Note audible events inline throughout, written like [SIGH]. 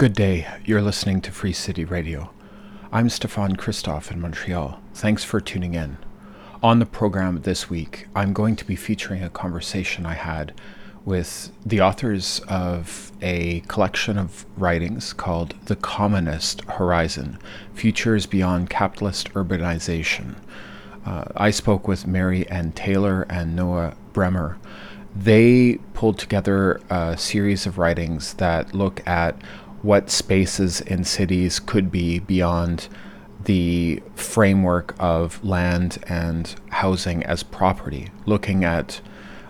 Good day. You're listening to Free City Radio. I'm Stefan Christoff in Montreal. Thanks for tuning in. On the program this week, I'm going to be featuring a conversation I had with the authors of a collection of writings called The Commonist Horizon Futures Beyond Capitalist Urbanization. Uh, I spoke with Mary Ann Taylor and Noah Brehmer. They pulled together a series of writings that look at what spaces in cities could be beyond the framework of land and housing as property, looking at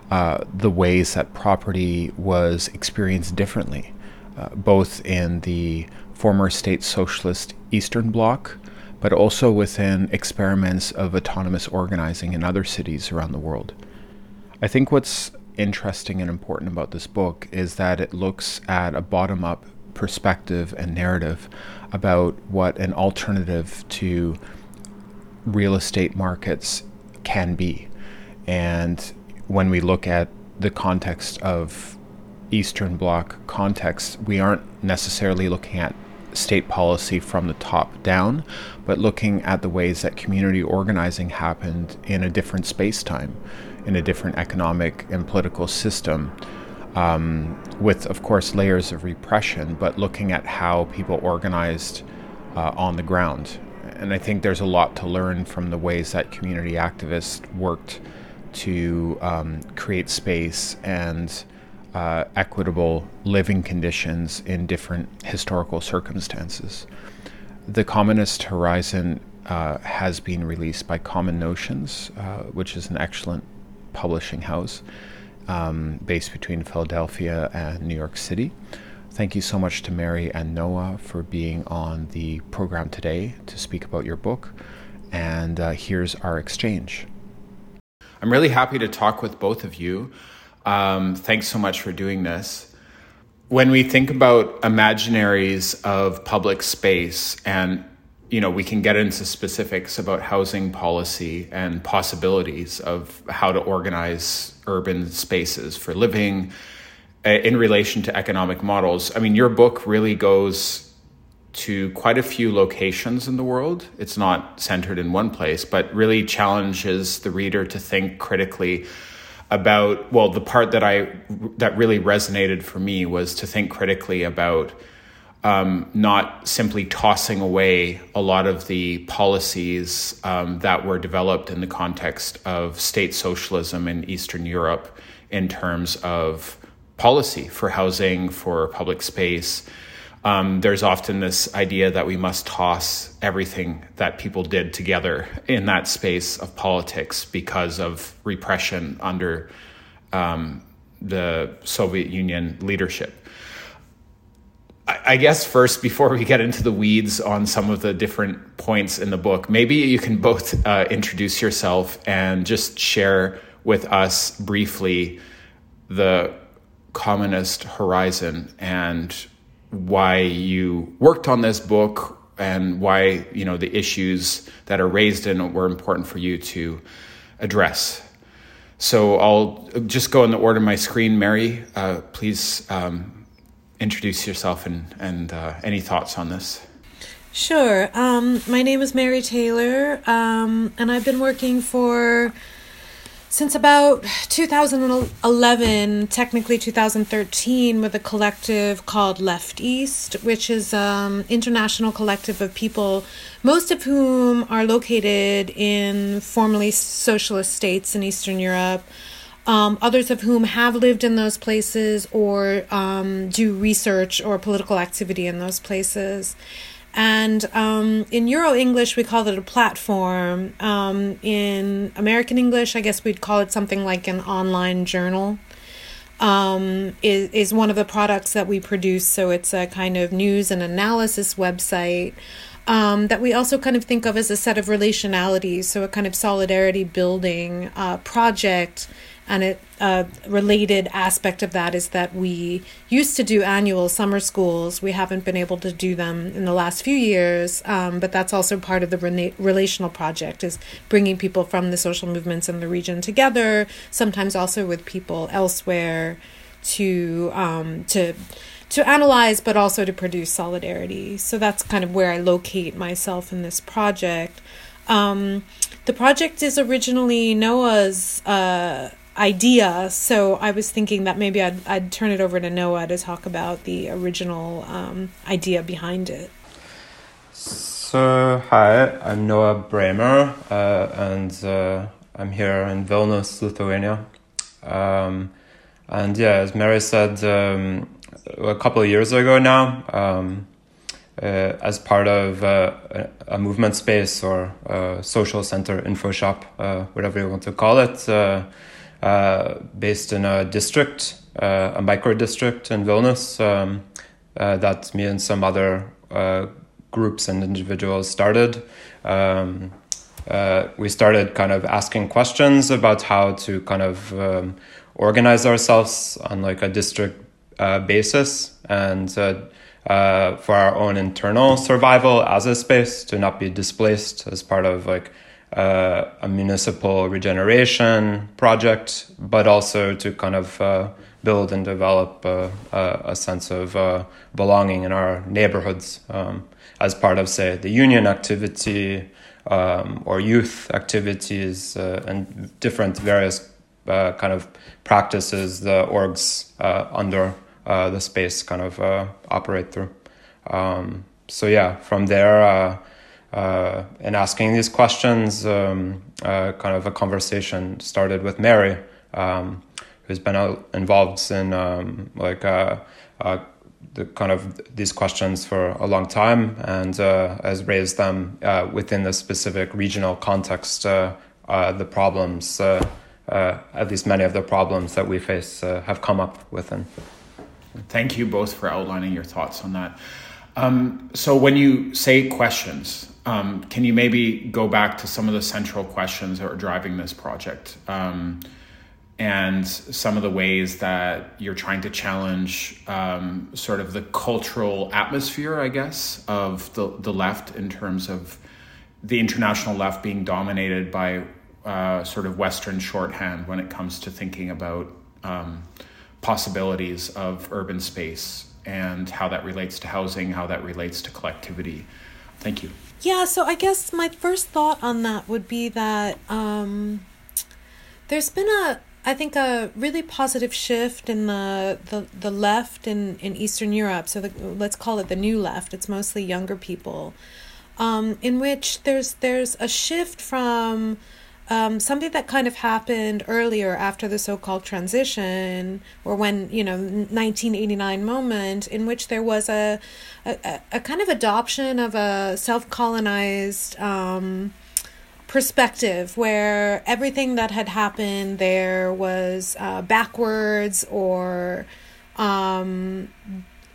uh, the ways that property was experienced differently, uh, both in the former state socialist Eastern Bloc, but also within experiments of autonomous organizing in other cities around the world. I think what's interesting and important about this book is that it looks at a bottom up perspective and narrative about what an alternative to real estate markets can be. And when we look at the context of Eastern Bloc context, we aren't necessarily looking at state policy from the top down, but looking at the ways that community organizing happened in a different space time, in a different economic and political system um, with, of course, layers of repression, but looking at how people organized uh, on the ground. And I think there's a lot to learn from the ways that community activists worked to um, create space and uh, equitable living conditions in different historical circumstances. The Commonist Horizon uh, has been released by Common Notions, uh, which is an excellent publishing house um, based between Philadelphia and New York City. Thank you so much to Mary and Noah for being on the program today to speak about your book. And uh, here's our exchange. I'm really happy to talk with both of you. Um, thanks so much for doing this. When we think about imaginaries of public space and you know, we can get into specifics about housing policy and possibilities of how to organize urban spaces for living uh, in relation to economic models. I mean, your book really goes to quite a few locations in the world. It's not centered in one place, but really challenges the reader to think critically about well the part that I that really resonated for me was to think critically about um, not simply tossing away a lot of the policies um, that were developed in the context of state socialism in Eastern Europe in terms of policy for housing, for public space. Um, there's often this idea that we must toss everything that people did together in that space of politics because of repression under um, the Soviet Union leadership. I guess first, before we get into the weeds on some of the different points in the book, maybe you can both uh, introduce yourself and just share with us briefly the commonist horizon and why you worked on this book and why you know the issues that are raised in it were important for you to address. So I'll just go in the order my screen. Mary, uh, please. Um, introduce yourself and, and uh, any thoughts on this. Sure. Um, my name is Mary Taylor, um, and I've been working for since about 2011, technically 2013, with a collective called LeftEast, which is an um, international collective of people, most of whom are located in formerly socialist states in Eastern Europe um, others of whom have lived in those places or um, do research or political activity in those places. And um, in Euro English, we call it a platform. Um, in American English, I guess we'd call it something like an online journal. Um, is is one of the products that we produce. So it's a kind of news and analysis website um, that we also kind of think of as a set of relationalities. So a kind of solidarity building uh, project and a uh, related aspect of that is that we used to do annual summer schools. We haven't been able to do them in the last few years, um, but that's also part of the rena- relational project is bringing people from the social movements in the region together, sometimes also with people elsewhere to um, to to analyze but also to produce solidarity. So that's kind of where I locate myself in this project. Um, the project is originally Noah's uh, idea, so I was thinking that maybe I'd, I'd turn it over to Noah to talk about the original um, idea behind it. So, hi, I'm Noah Brehmer, uh, and uh, I'm here in Vilnius, Lithuania. Um, and yeah, as Mary said, um, a couple of years ago now, um, uh, as part of uh, a, movement space or a social center, info shop, uh, whatever you want to call it, uh, uh, based in a district, uh, a micro district in Vilnius, um, that me and some other groups and individuals started. Um, we started kind of asking questions about how to kind of um, organize ourselves on like a district uh, basis and uh, uh, for our own internal survival as a space to not be displaced as part of like uh, a municipal regeneration project, but also to kind of uh, build and develop uh, a sense of belonging in our neighborhoods um, as part of, say, the union activity um, or youth activities and different various kind of practices the orgs under uh, the space kind of uh, operate through. Um, so yeah, from there, uh, uh and asking these questions, um, uh, kind of a conversation started with Mary, um, who's been uh, involved in um, like the kind of these questions for a long time and has raised them within the specific regional context. the problems, at least many of the problems that we face, have come up within. Thank you both for outlining your thoughts on that. Um, so, when you say questions, um, can you maybe go back to some of the central questions that are driving this project um, and some of the ways that you're trying to challenge um, sort of the cultural atmosphere, I guess, of the, the left in terms of the international left being dominated by uh, sort of Western shorthand when it comes to thinking about um, possibilities of urban space and how that relates to housing, how that relates to collectivity. Thank you. Yeah, so I guess my first thought on that would be that um, there's been a, I think, a really positive shift in the the, the left in, in Eastern Europe. So the, let's call it the new left. It's mostly younger people, um, in which there's there's a shift from um, something that kind of happened earlier after the so-called transition or when you know 1989 moment in which there was a a, a kind of adoption of a self-colonized um, perspective where everything that had happened there was uh, backwards or um,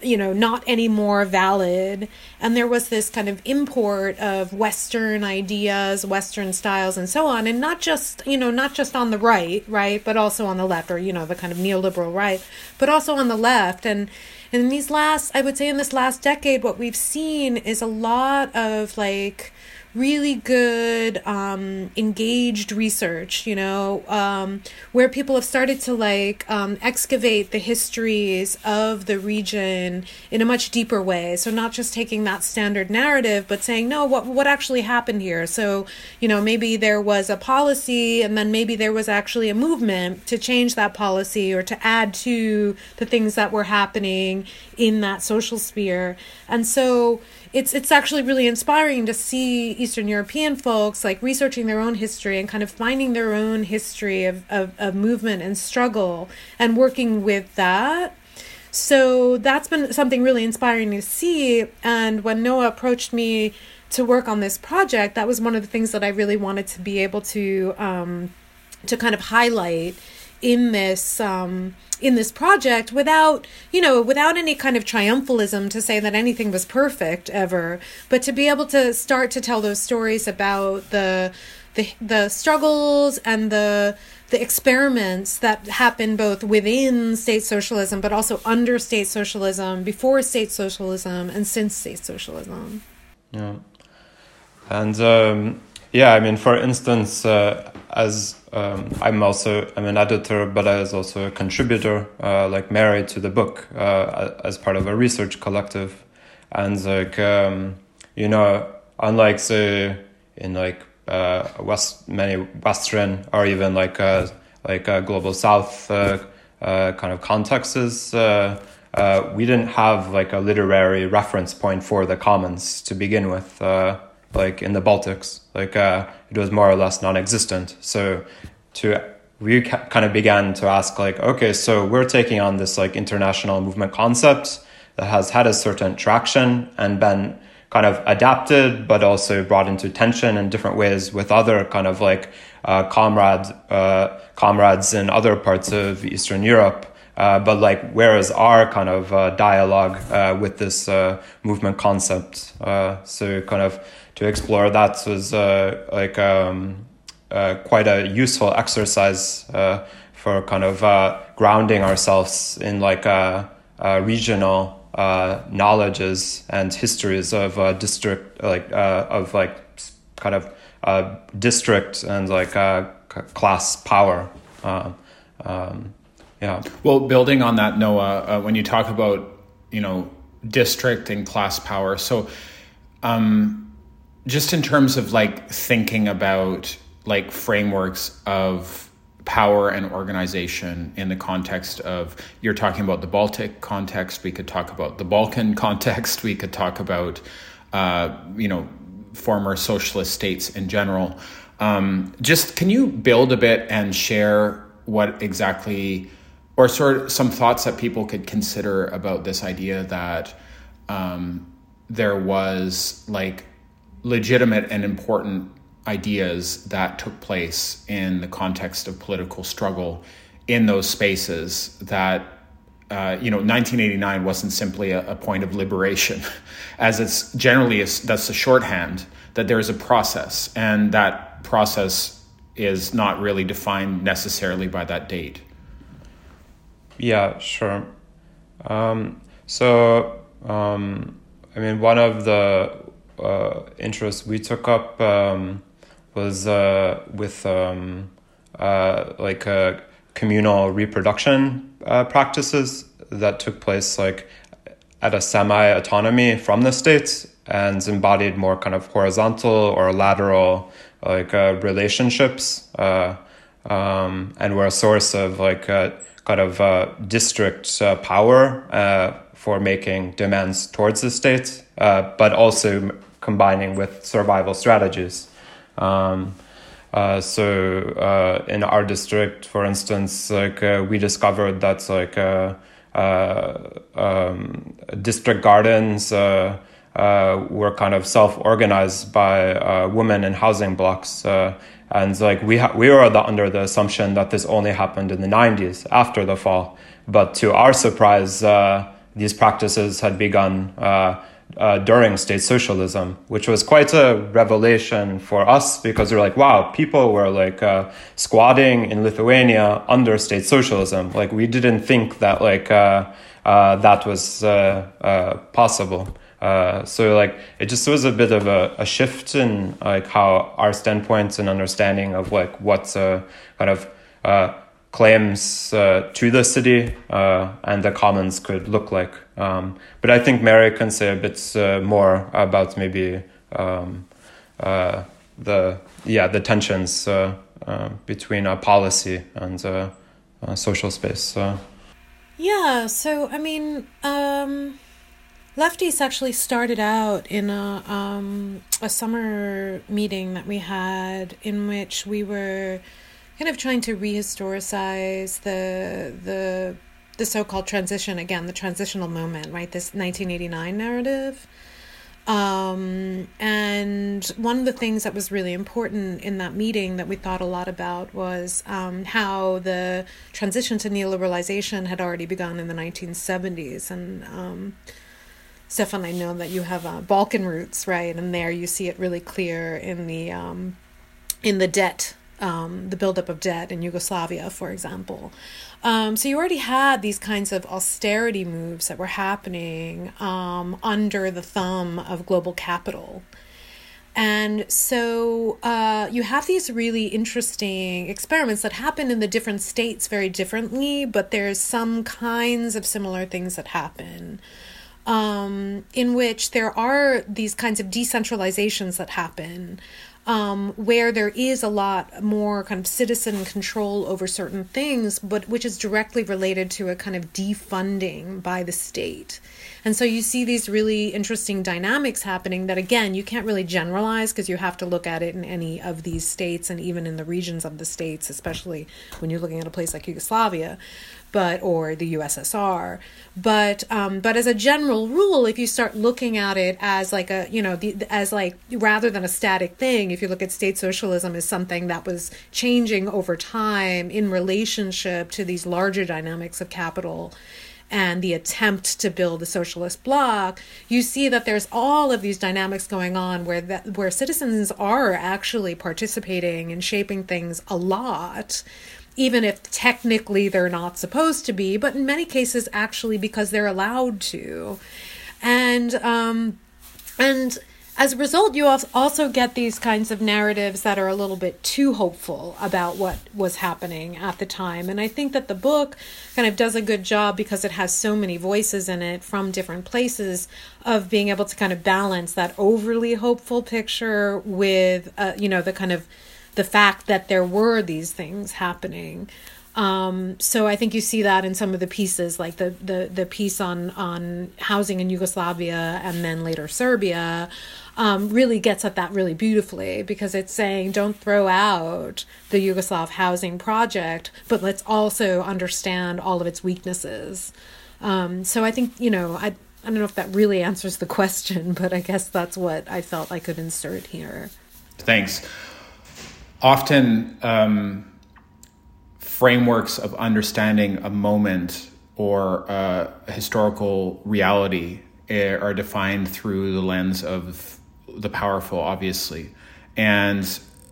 you know not anymore valid. And there was this kind of import of western ideas western styles and so on. And not just you know not just on the right right but also on the left or you know the kind of neoliberal right but also on the left. And in these last i would say in this last decade what we've seen is a lot of like really good um, engaged research you know um, where people have started to like um, excavate the histories of the region in a much deeper way. So not just taking that standard narrative but saying no what what actually happened here? So you know maybe there was a policy and then maybe there was actually a movement to change that policy or to add to the things that were happening in that social sphere. And so it's it's actually really inspiring to see Eastern European folks like researching their own history and kind of finding their own history of, of, of movement and struggle and working with that. So that's been something really inspiring to see. And when Noah approached me to work on this project, that was one of the things that I really wanted to be able to um, to kind of highlight in this um, in this project without you know without any kind of triumphalism to say that anything was perfect ever but to be able to start to tell those stories about the the the struggles and the the experiments that happen both within state socialism but also under state socialism before state socialism and since state socialism. Yeah. And um yeah, I mean, for instance, uh, as um, I'm also I'm an editor, but I was also a contributor, uh, like married to the book uh, as part of a research collective, and like um, you know, unlike say in like uh, west many Western or even like uh, like uh, global South kind of contexts. Uh, we didn't have like a literary reference point for the commons to begin with, uh, like in the Baltics. Like uh, it was more or less non-existent. So to we kind of began to ask like, okay, so we're taking on this like international movement concept that has had a certain traction and been kind of adapted, but also brought into tension in different ways with other kind of like uh, comrade uh, comrades in other parts of Eastern Europe. Uh, but like, where is our kind of uh, dialogue uh, with this uh, movement concept? So, kind of to explore that was uh, like um, uh, quite a useful exercise uh, for kind of uh, grounding ourselves in like regional knowledges and histories of district, like of like kind of district and like class power. Um, yeah. Well, building on that, Noah, uh, when you talk about you know district and class power, so um, just in terms of like thinking about like frameworks of power and organization in the context of you're talking about the Baltic context. We could talk about the Balkan [LAUGHS] context. We could talk about uh, you know former socialist states in general. Um, just can you build a bit and share what exactly or sort of some thoughts that people could consider about this idea that um, there was like legitimate and important ideas that took place in the context of political struggle in those spaces that uh, you know 1989 wasn't simply a, a, point of liberation [LAUGHS] as it's generally is, that's a shorthand that there's a process and that process is not really defined necessarily by that date yeah, sure. Um, so, um, I mean, one of the uh, interests we took up um, was uh, with um, uh, like uh, communal reproduction uh, practices that took place like at a semi autonomy from the states and embodied more kind of horizontal or lateral like uh, relationships um, and were a source of like kind of district power for making demands towards the state, uh, but also combining with survival strategies. Um, uh, so uh, in our district, for instance, like we discovered that like um, district gardens were kind of self-organized by women in housing blocks and like we ha- we were the, under the assumption that this only happened in the 90s after the fall. But to our surprise, uh, these practices had begun uh, uh, during state socialism, which was quite a revelation for us because we are like, wow, people were like uh, squatting in Lithuania under state socialism. Like we didn't think that like uh, uh, that was possible. Uh, so like it just was a bit of a, a shift in like how our standpoints and understanding of like what's a kind of uh, claims uh, to the city uh, and the commons could look like. Um, but I think Mary can say a bit uh, more about maybe um, the yeah the tensions between a policy and social space. Yeah. So I mean. Um LeftEast actually started out in a um, a summer meeting that we had in which we were kind of trying to rehistoricize the the the so-called transition again, the transitional moment, right? This 1989 narrative. Um, and one of the things that was really important in that meeting that we thought a lot about was um, how the transition to neoliberalization had already begun in the 1970s. And um, Stefan, I know that you have uh, Balkan roots, right? And there you see it really clear in the um, in the debt, um, the buildup of debt in Yugoslavia, for example. Um, so you already had these kinds of austerity moves that were happening um, under the thumb of global capital. And so uh, you have these really interesting experiments that happen in the different states very differently, but there's some kinds of similar things that happen. Um, in which there are these kinds of decentralizations that happen um, where there is a lot more kind of citizen control over certain things, but which is directly related to a kind of defunding by the state. And so you see these really interesting dynamics happening that, again, you can't really generalize because you have to look at it in any of these states and even in the regions of the states, especially when you're looking at a place like Yugoslavia but or the USSR. But um, but as a general rule, if you start looking at it as like a you know the, as like rather than a static thing, if you look at state socialism as something that was changing over time in relationship to these larger dynamics of capital and the attempt to build a socialist bloc, you see that there's all of these dynamics going on where that where citizens are actually participating and shaping things a lot even if technically they're not supposed to be, but in many cases actually because they're allowed to. And um, and as a result, you also get these kinds of narratives that are a little bit too hopeful about what was happening at the time. And I think that the book kind of does a good job because it has so many voices in it from different places of being able to kind of balance that overly hopeful picture with, uh, you know, the kind of the fact that there were these things happening. Um, so I think you see that in some of the pieces, like the, the, the piece on, on housing in Yugoslavia and then later Serbia, um, really gets at that really beautifully because it's saying don't throw out the Yugoslav housing project, but let's also understand all of its weaknesses. Um, so I think, you know, I, I don't know if that really answers the [LAUGHS] question, but I guess that's what I felt I could insert here. Thanks often um, frameworks of understanding a moment or a historical reality eh, are defined through the lens of the powerful, obviously. And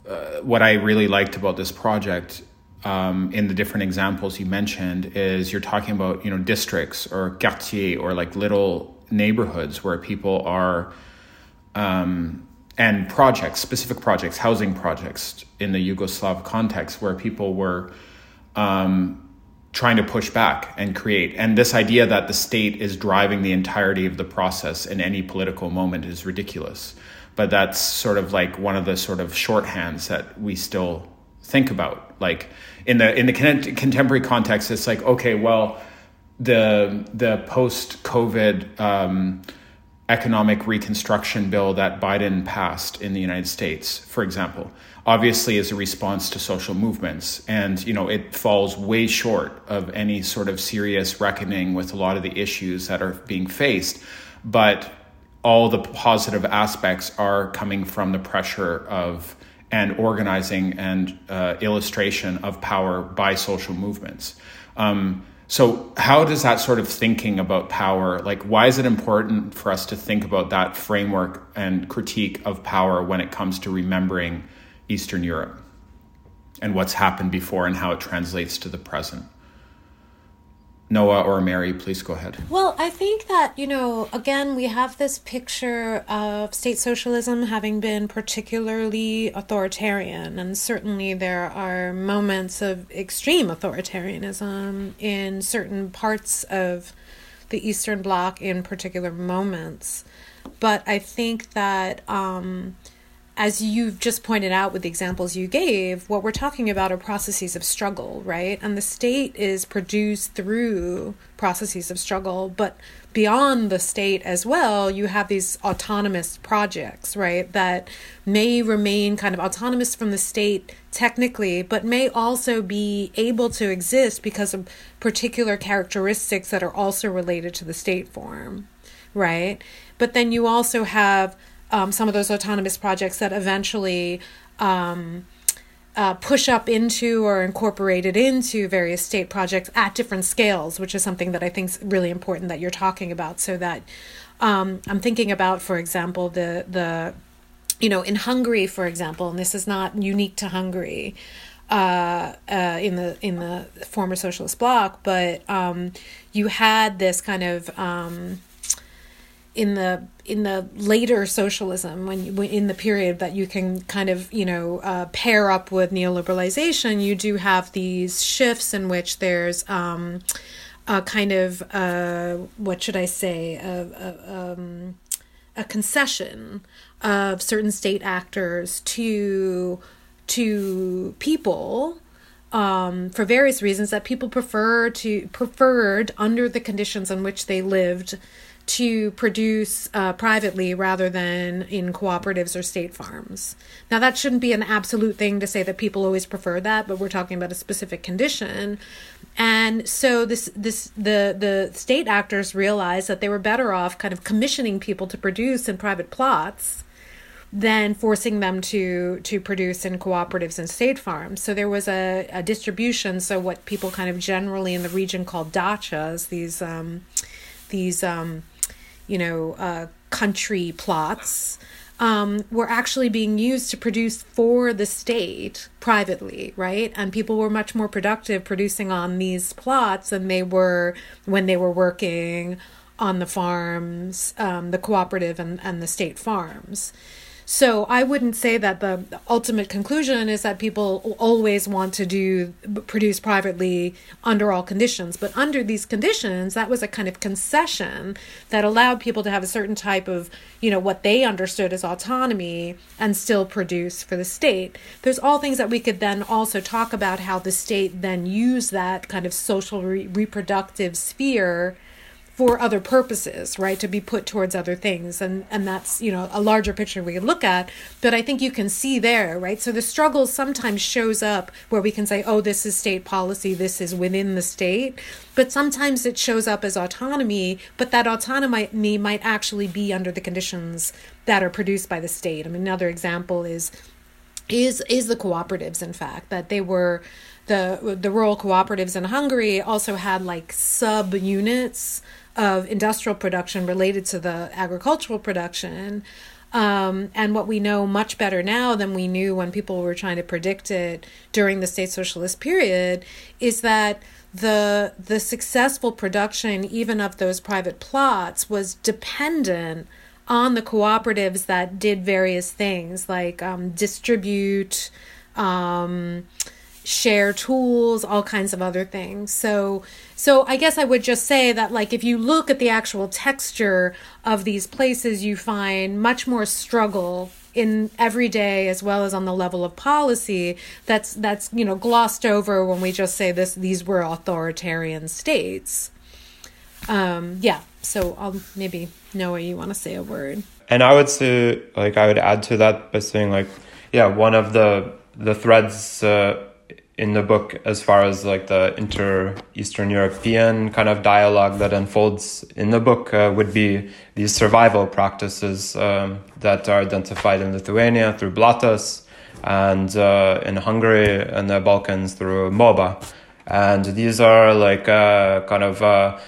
uh, what I really liked about this project um, in the different examples you mentioned is you're talking about you know districts or quartier or like little neighborhoods where people are um, and projects, specific projects, housing projects in the Yugoslav context where people were um, trying to push back and create. And this idea that the state is driving the entirety of the process in any political moment is ridiculous. But that's sort of like one of the sort of shorthands that we still think about. Like in the in the contemporary context, it's like okay, well, the the post COVID. Um, economic reconstruction bill that Biden passed in the United States, for example, obviously is a response to social movements. And, you know, it falls way short of any sort of serious reckoning with a lot of the issues that are being faced. But all the positive aspects are coming from the pressure of and organizing and uh, illustration of power by social movements. Um, so, how does that sort of thinking about power, like, why is it important for us to think about that framework and critique of power when it comes to remembering Eastern Europe and what's happened before and how it translates to the present? Noah or Mary, please go ahead. Well, I think that, you know, again, we have this picture of state socialism having been particularly authoritarian, and certainly there are moments of extreme authoritarianism in certain parts of the Eastern Bloc in particular moments. But I think that, um, as you've just pointed out with the examples you gave, what we're talking about are processes of struggle, right? And the state is produced through processes of struggle, but beyond the state as well, you have these autonomous projects, right? That may remain kind of autonomous from the state technically, but may also be able to exist because of particular characteristics that are also related to the state form, right? But then you also have um, some of those autonomous projects that eventually um, uh, push up into or incorporated into various state projects at different scales, which is something that I think is really important that you're talking about. So that um, I'm thinking about, for example, the the you know in Hungary, for example, and this is not unique to Hungary. Uh, uh, in the in the former socialist bloc, but um, you had this kind of um, in the in the later socialism when, in the period that you can kind of you know uh, pair up with neoliberalization you do have these shifts in which there's um, a kind of uh, what should I say? A, a, um, a concession of certain state actors to to people um, for various reasons that people prefer to preferred under the conditions in which they lived to produce uh, privately rather than in cooperatives or state farms. Now, that shouldn't be an absolute thing to say that people always prefer that, but we're talking about a specific condition. And so this this the the state actors realized that they were better off kind of commissioning people to produce in private plots than forcing them to to produce in cooperatives and state farms. So there was a, a distribution. So what people kind of generally in the region call dachas, these um, these um, you know, uh, country plots um, were actually being used to produce for the state privately, right? And people were much more productive producing on these plots than they were when they were working on the farms, um, the cooperative and, and the state farms. So I wouldn't say that the ultimate conclusion is that people always want to do produce privately under all conditions, but under these conditions, that was a kind of concession that allowed people to have a certain type of, you know, what they understood as autonomy and still produce for the state. There's all things that we could then also talk about how the state then used that kind of social re- reproductive sphere for other purposes right to be put towards other things. And and that's you know a larger picture we could look at but i think you can see there right? So the struggle sometimes shows up where we can say oh this is state policy this is within the state. But sometimes it shows up as autonomy but that autonomy might actually be under the conditions that are produced by the state. I mean another example is is is the cooperatives in fact that they were the the rural cooperatives in Hungary also had like sub units of industrial production related to the agricultural production. Um, and what we know much better now than we knew when people were trying to predict it during the state socialist period is that the the successful production even of those private plots was dependent on the cooperatives that did various things like um, distribute um, share tools all kinds of other things. So so i guess i would just say that like if you look at the actual texture of these places you find much more struggle in every day as well as on the level of policy that's that's you know glossed over when we just say this these were authoritarian states. Um yeah. So i'll maybe Noah you want to say a word? And i would say like i would add to that by saying like yeah one of the the threads uh, in the book as far as like the inter Eastern European kind of dialogue that unfolds in the book uh, would be these survival practices um, that are identified in Lithuania through Blatas and uh, in Hungary and the Balkans through MOBA. And these are like uh, kind of uh,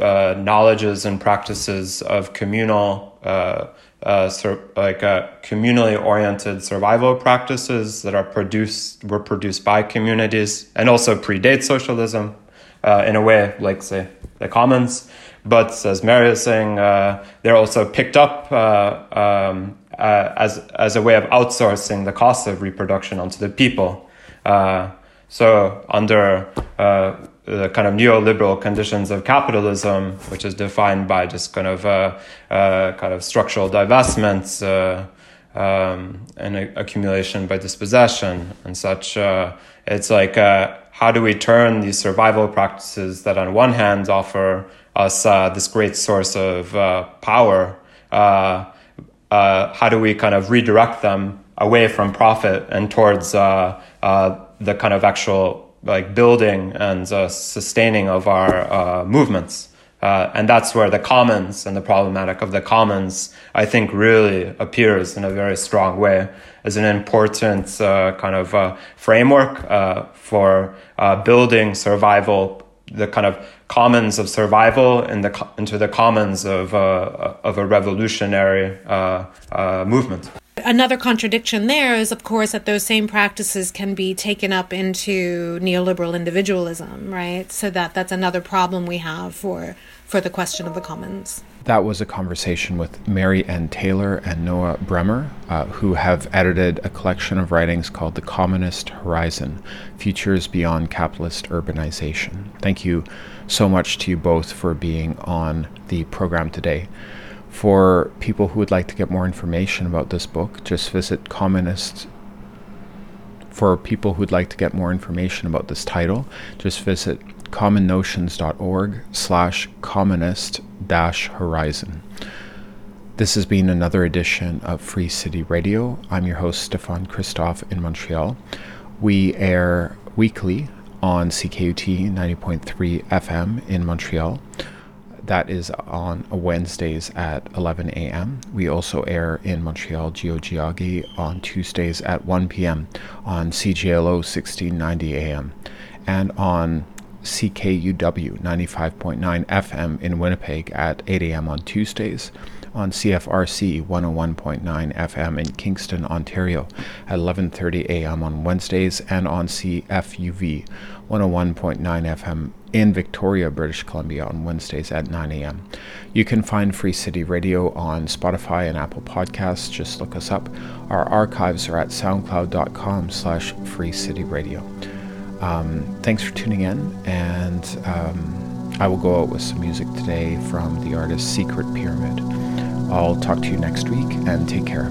uh, knowledges and practices of communal uh, sur- like uh, communally oriented survival practices that are produced were produced by communities and also predate socialism uh, in a way like say the commons. But as Mary is saying uh, they're also picked up uh, um, uh, as as a way of outsourcing the cost of reproduction onto the people. So under the kind of neoliberal conditions of capitalism, which is defined by just kind of uh, uh, kind of structural divestments uh, um, and accumulation by dispossession and such. Uh, it's like uh, how do we turn these survival practices that, on one hand, offer us this great source of power? how do we kind of redirect them away from profit and towards the kind of actual like building and uh, sustaining of our uh, movements. Uh, and that's where the commons and the problematic of the commons, I think, really appears in a very strong way as an important uh, kind of uh, framework uh, for building survival, the kind of commons of survival in the, into the commons of, of a revolutionary movement another contradiction there is, of course, that those same practices can be taken up into neoliberal individualism, right? So that that's another problem we have for for the question of the commons. That was a conversation with Mary Ann Taylor and Noah Brehmer, uh, who have edited a collection of writings called The Commonist Horizon Futures Beyond Capitalist Urbanization. Thank you so much to you both for being on the program today. For people who would like to get more information about this book, just visit Commonist. For people who'd like to get more information about this title, just visit commonnotions.org slash commonist dash horizon. This has been another edition of Free City Radio. I'm your host, Stefan Christoff in Montreal. We air weekly on CKUT 90.3 FM in Montreal. That is on Wednesdays at 11 a.m. We also air in Montreal Tiohtià:ke on Tuesdays at 1 p.m. on CJLO 1690 a.m. and on CKUW 95.9 FM in Winnipeg at 8 a.m. on Tuesdays, on CFRC 101.9 FM in Kingston, Ontario at 11:30 a.m. on Wednesdays, and on CFUV 101.9 FM in Victoria, British Columbia on Wednesdays at 9 a.m. You can find Free City Radio on Spotify and Apple Podcasts. Just look us up. Our archives are at soundcloud.com slash free city radio. Um, thanks for tuning in, and um, I will go out with some music today from the artist Secret Pyramid. I'll talk to you next week, and take care.